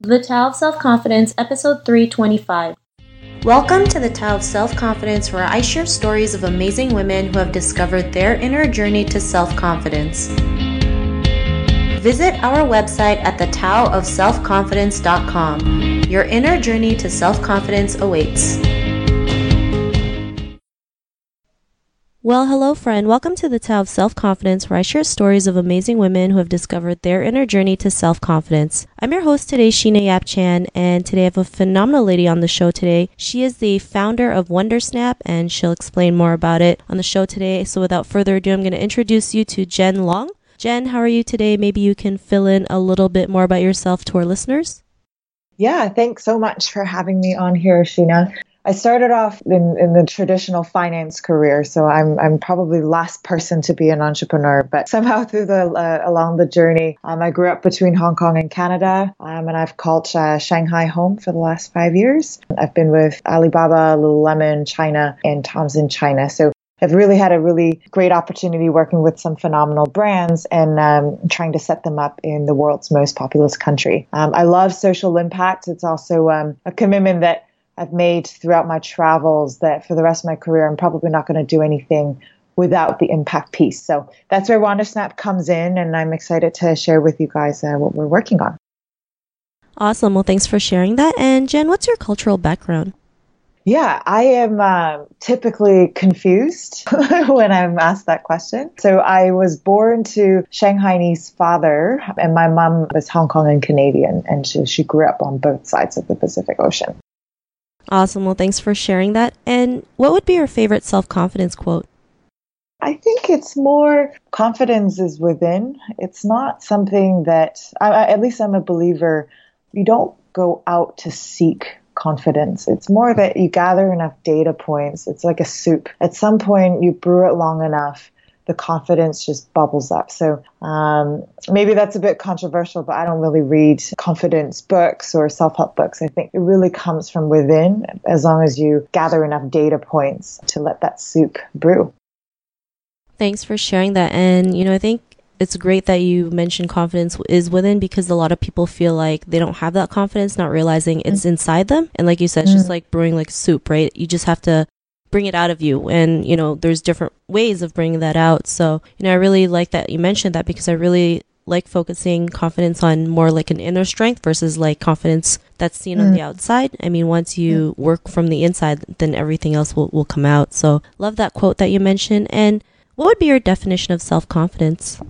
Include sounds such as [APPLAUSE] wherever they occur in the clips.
The Tao of Self Confidence, Episode 325. Welcome to the Tao of Self Confidence, where I share stories of amazing women who have discovered their inner journey to self confidence. Visit our website at thetaoofselfconfidence.com. Your inner journey to self confidence awaits. Well, hello, friend. Welcome to the Tao of Self Confidence, where I share stories of amazing women who have discovered their inner journey to self confidence. I'm your host today, Sheena Yap Chan, and today I have a phenomenal lady on the show today. She is the founder of WandrSnap, and she'll explain more about it on the show today. So, without further ado, I'm going to introduce you to Jen Long. Jen, how are you today? Maybe you can fill in a little bit more about yourself to our listeners. Yeah, thanks so much for having me on here, Sheena. I started off in, in the traditional finance career, so I'm I'm probably the last person to be an entrepreneur. But somehow through the uh, along the journey, um, I grew up between Hong Kong and Canada, um, and I've called uh, Shanghai home for the last five years. I've been with Alibaba, Lululemon, China, and Tom's in China. So I've really had a really great opportunity working with some phenomenal brands and um, trying to set them up in the world's most populous country. Um, I love social impact. It's also um, a commitment that I've made throughout my travels that for the rest of my career, I'm probably not going to do anything without the impact piece. So that's where WandrSnap comes in, and I'm excited to share with you guys uh, what we're working on. Awesome. Well, thanks for sharing that. And Jen, what's your cultural background? Yeah, I am uh, typically confused [LAUGHS] when I'm asked that question. So I was born to Shanghainese father, and my mom was Hong Kong and Canadian, and she, she grew up on both sides of the Pacific Ocean. Awesome. Well, thanks for sharing that. And what would be your favorite self confidence quote? I think it's more confidence is within. It's not something that, I, at least I'm a believer, you don't go out to seek confidence. It's more that you gather enough data points. It's like a soup. At some point, you brew it long enough the confidence just bubbles up. So um, maybe that's a bit controversial, but I don't really read confidence books or self help books. I think it really comes from within as long as you gather enough data points to let that soup brew. Thanks for sharing that. And, you know, I think it's great that you mentioned confidence is within because a lot of people feel like they don't have that confidence, not realizing it's mm. inside them. And like you said, it's mm. just like brewing like soup, right? You just have to bring it out of you and you know there's different ways of bringing that out so you know i really like that you mentioned that because i really like focusing confidence on more like an inner strength versus like confidence that's seen mm. on the mm. outside. I mean, once you mm. work from the inside, then everything else will, will come out. So, love that quote that you mentioned. And what would be your definition of self confidence?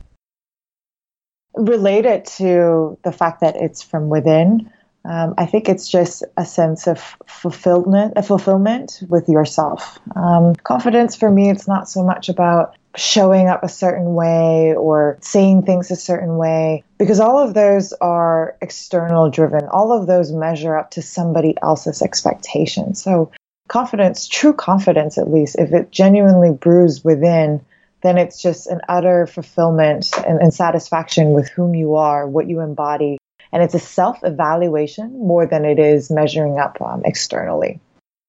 Related to the fact that it's from within, um, I think it's just a sense of fulfillment, a fulfillment with yourself. Um, confidence for me, it's not so much about showing up a certain way or saying things a certain way, because all of those are external driven. All of those measure up to somebody else's expectations. So confidence, true confidence at least, if it genuinely brews within, then it's just an utter fulfillment and, and satisfaction with whom you are, what you embody, and it's a self evaluation more than it is measuring up um, externally.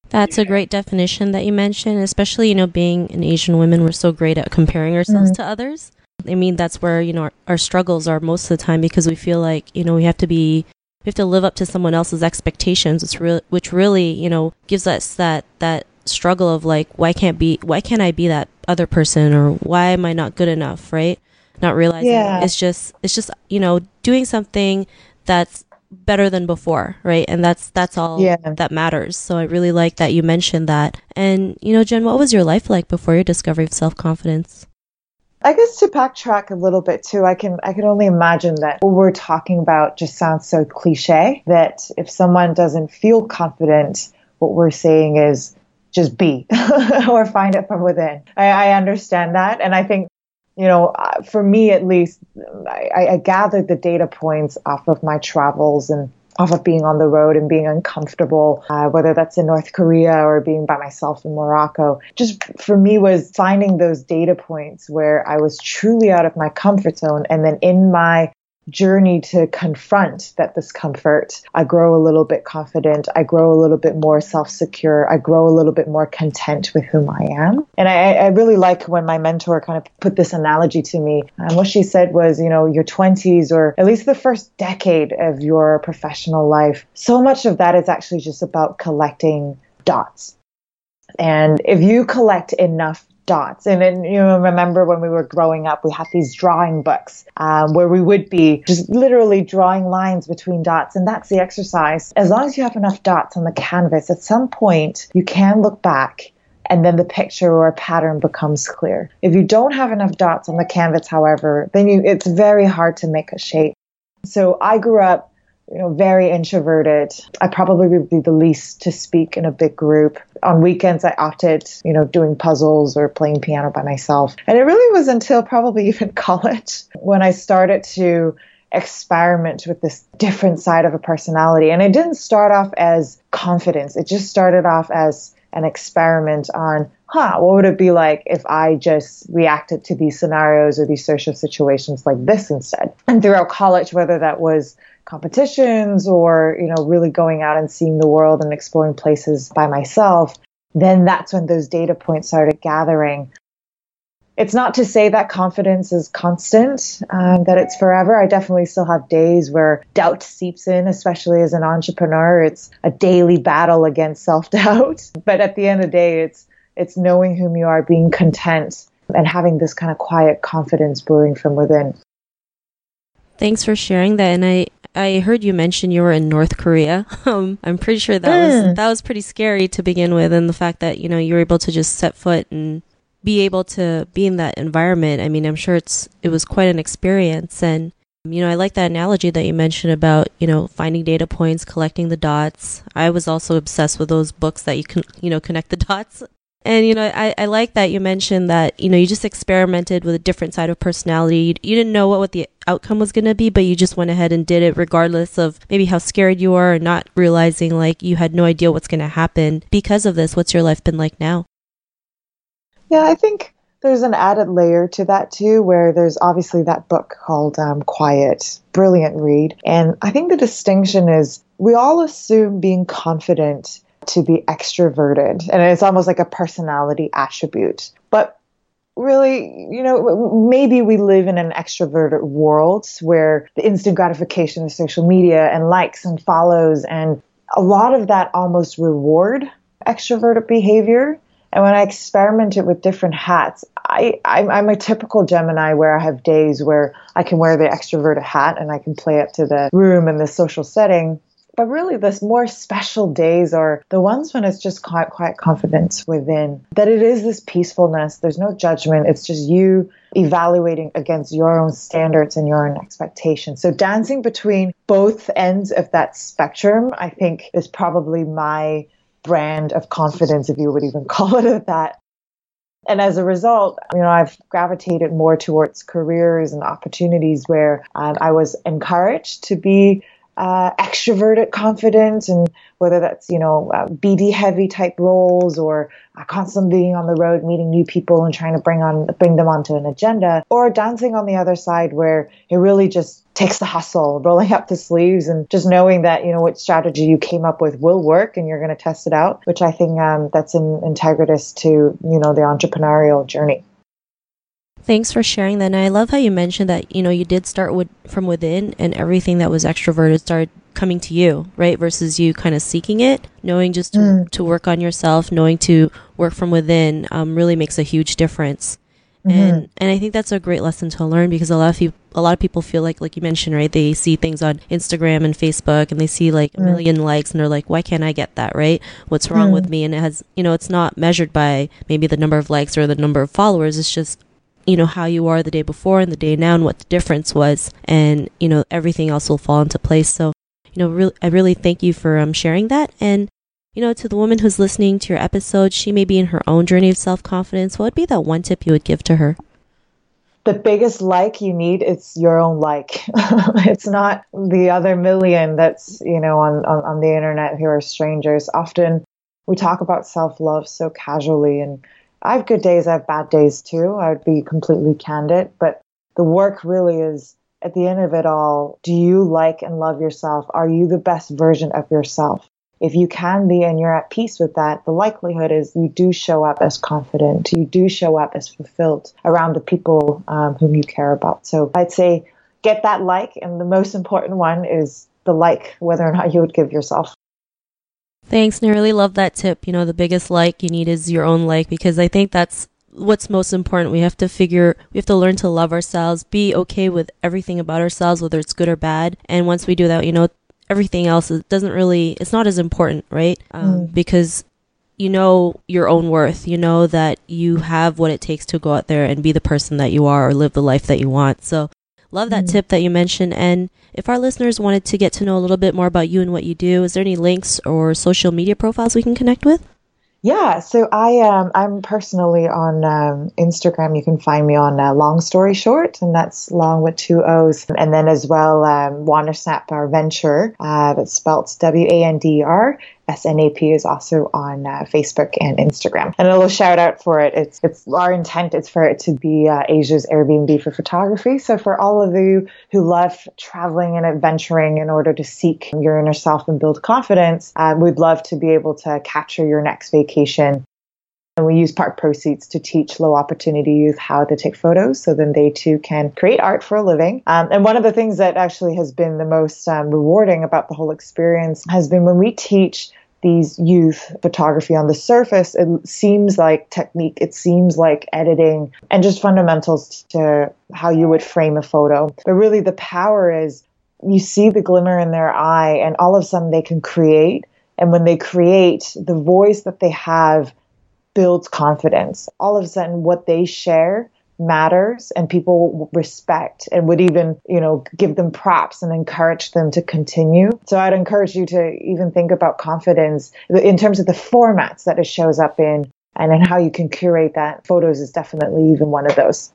That's a great definition that you mentioned, especially, you know, being an Asian woman, we're so great at comparing ourselves mm-hmm. to others. I mean, that's where, you know, our, our, struggles are most of the time because we feel like, you know, we have to be, we have to live up to someone else's expectations, which, re- which really, you know, gives us that, that struggle of like, why can't be, why can't I be that other person or why am I not good enough, right? Not realizing yeah. it's just, it's just, you know, doing something that's better than before, right? And that's that's all yeah. that matters. So I really like that you mentioned that. And you know, Jen, what was your life like before your discovery of self confidence? I guess to backtrack a little bit too, I can I can only imagine that what we're talking about just sounds so cliche that if someone doesn't feel confident, what we're saying is just be [LAUGHS] or find it from within. I, I understand that, and I think you know, uh, for me at least, I, I gathered the data points off of my travels and off of being on the road and being uncomfortable, uh, whether that's in North Korea or being by myself in Morocco. Just for me was finding those data points where I was truly out of my comfort zone and then in my journey to confront that discomfort. I grow a little bit confident. I grow a little bit more self secure. I grow a little bit more content with whom I am. And I, I really like when my mentor kind of put this analogy to me. And what she said was, you know, your 20s or at least the first decade of your professional life, so much of that is actually just about collecting dots. And if you collect enough dots. And then, you know, remember when we were growing up, we had these drawing books um, where we would be just literally drawing lines between dots. And that's the exercise. As long as you have enough dots on the canvas, at some point you can look back and then the picture or pattern becomes clear. If you don't have enough dots on the canvas, however, then you, it's very hard to make a shape. So I grew up you know, very introverted. I probably would be the least to speak in a big group. On weekends, I opted, you know, doing puzzles or playing piano by myself. And it really was until probably [LAUGHS] even college when I started to experiment with this different side of a personality. And it didn't start off as confidence. It just started off as an experiment on, huh, what would it be like if I just reacted to these scenarios or these social situations like this instead? And throughout college, whether that was competitions or, you know, really going out and seeing the world and exploring places by myself, then that's when those data points started gathering. It's not to say that confidence is constant, um, that it's forever. I definitely still have days where doubt seeps in, especially as an entrepreneur. It's a daily battle against self doubt. [LAUGHS] But at the end of the day, it's it's knowing whom you are, being content, and having this kind of quiet confidence brewing from within. Thanks for sharing that. And I, I heard you mention you were in North Korea. [LAUGHS] Um, I'm pretty sure that mm. was hmm. that was pretty scary to begin with, and the fact that you know you were able to just set foot and be able to be in that environment. I mean, I'm sure it's it was quite an experience, and you know, I like that analogy that you mentioned about you know finding data points, collecting the dots. I was also obsessed with those books that you can you know connect the [LAUGHS] dots. And you know, I, I like that you mentioned that you know you just experimented with a different side of personality. You, you didn't know what, what the outcome was going to be, but you just went ahead and did it regardless of maybe how scared you are, and not realizing like you had no idea what's going to happen because of this. What's your life been like now? Yeah, I think there's an added layer to that too, where there's obviously that book called um, Quiet, brilliant read. And I think the distinction is we all assume being confident to be extroverted. And it's almost like a personality attribute. But really, you know, maybe we live in an extroverted world where the instant gratification of social media and likes and follows and a lot of that almost reward extroverted behavior. And when I experimented with different hats, I, I'm, I'm, a typical Gemini where I have days where I can wear the extroverted hat and I can play up to the room and the social setting. But really, the more special days are the ones when it's just quiet, quiet confidence within. That it is this peacefulness. There's no judgment. It's just you evaluating against your own standards and your own expectations. So dancing between both ends of that spectrum, I think, is probably my brand of confidence, if you would even [LAUGHS] call it that. And as a result, you know, I've gravitated more towards careers and opportunities where um, I was encouraged to be uh, extroverted confidence and whether that's you know uh, BD heavy type roles or uh, constantly being on the road meeting new people and trying to bring on bring them onto an agenda or dancing on the other side where it really just takes the hustle rolling up the sleeves and just knowing that you know what strategy you came up with will work and you're going to test it out which I think um, that's in integritous to you know the entrepreneurial journey. Thanks for sharing that. And I love how you mentioned that, you know, you did start with from within and everything that was extroverted started coming to you, right? Versus you kind of seeking it, knowing just to, mm. to work on yourself, knowing to work from within um, really makes a huge difference. Mm-hmm. And and I think that's a great lesson to learn because a lot of people a lot of people feel like like you mentioned right they see things on Instagram and Facebook and they see like mm. a million likes and they're like why can't I get that right what's wrong mm. with me and it has you know it's not measured by maybe the number of likes or the number of followers it's just you know, how you are the day before and the day now and what the difference was. And, you know, everything else will fall into place. So, you know, really, I really thank you for um, sharing that. And, you know, to the woman who's listening to your episode, she may be in her own journey of self confidence. What would be that one tip you would give to her? the biggest like you need is your own like [LAUGHS] it's not the other million that's you know on, on, on the internet who are strangers often we talk about self-love so casually and I have good days, I have bad days too. I would be completely candid, but the work really is at the end of it all, do you like and love yourself? Are you the best version of yourself? If you can be and you're at peace with that, the likelihood is you do show up as confident, you do show up as fulfilled around the people um, whom you care about. So I'd say get that like, and the most important one is the like, whether or not you would give yourself. Thanks, and I really love that tip. You know, the biggest like you need is your own like because I think that's what's most important. We have to figure, we have to learn to love ourselves, be okay with everything about ourselves, whether it's good or bad. And once we do that, you know, everything else it doesn't really, it's not as important, right? Um, mm. Because you know your own worth. You know that you have what it takes to go out there and be the person that you are or live the life that you want. So love that mm. tip that you mentioned. And if our listeners wanted to get to know a little bit more about you and what you do, is there any links or social media profiles we can connect with? Yeah, so I um, I'm personally on um, Instagram. You can find me on uh, Long Story Short, and that's long with two O's. And then as well, um, WandrSnap, our venture, uh, that's spelled W A N D R SNAP is also on uh, Facebook and Instagram. And a little shout out for it. It's it's our intent is for it to be uh, Asia's Airbnb for photography. So for all of you who love traveling and adventuring in order to seek your inner self and build confidence, uh, we'd love to be able to capture your next vacation and we use part proceeds to teach low opportunity youth how to take photos so then they too can create art for a living. Um, and one of the things that actually has been the most um, rewarding about the whole experience has been when we teach these youth photography on the surface, it seems like technique, it seems like editing and just fundamentals to how you would frame a photo. But really, the power is you see the glimmer in their eye, and all of a sudden they can create. And when they create, the voice that they have builds confidence. All of a sudden, what they share matters and people respect and would even, you know, give them props and encourage them to continue. So I'd encourage you to even think about confidence in terms of the formats that it shows up in and then how you can curate that. Photos is definitely even one of those.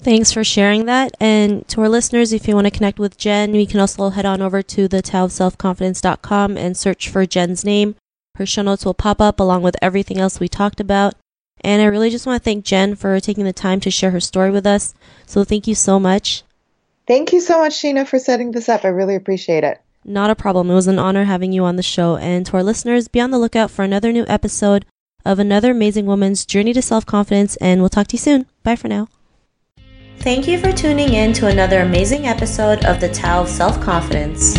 Thanks for sharing that. And to our listeners, if you want to connect with Jen, you can also head on over to the taoofselfconfidence.com and search for Jen's name. Her show notes will pop up along with everything else we talked about. And I really just want to thank Jen for taking the time to share her story with us. So thank you so much. Thank you so much, Sheena, for setting this up. I really appreciate it. Not a problem. It was an honor having you on the show. And to our listeners, be on the lookout for another new episode of another amazing woman's journey to self confidence. And we'll talk to you soon. Bye for now. Thank you for tuning in to another amazing episode of the Tao of Self Confidence.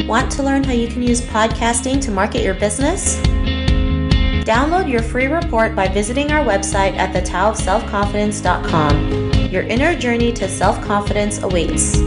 Want to learn how you can use podcasting to market your business? Download your free report by visiting our website at thetaoofselfconfidence.com. Your inner journey to self confidence awaits.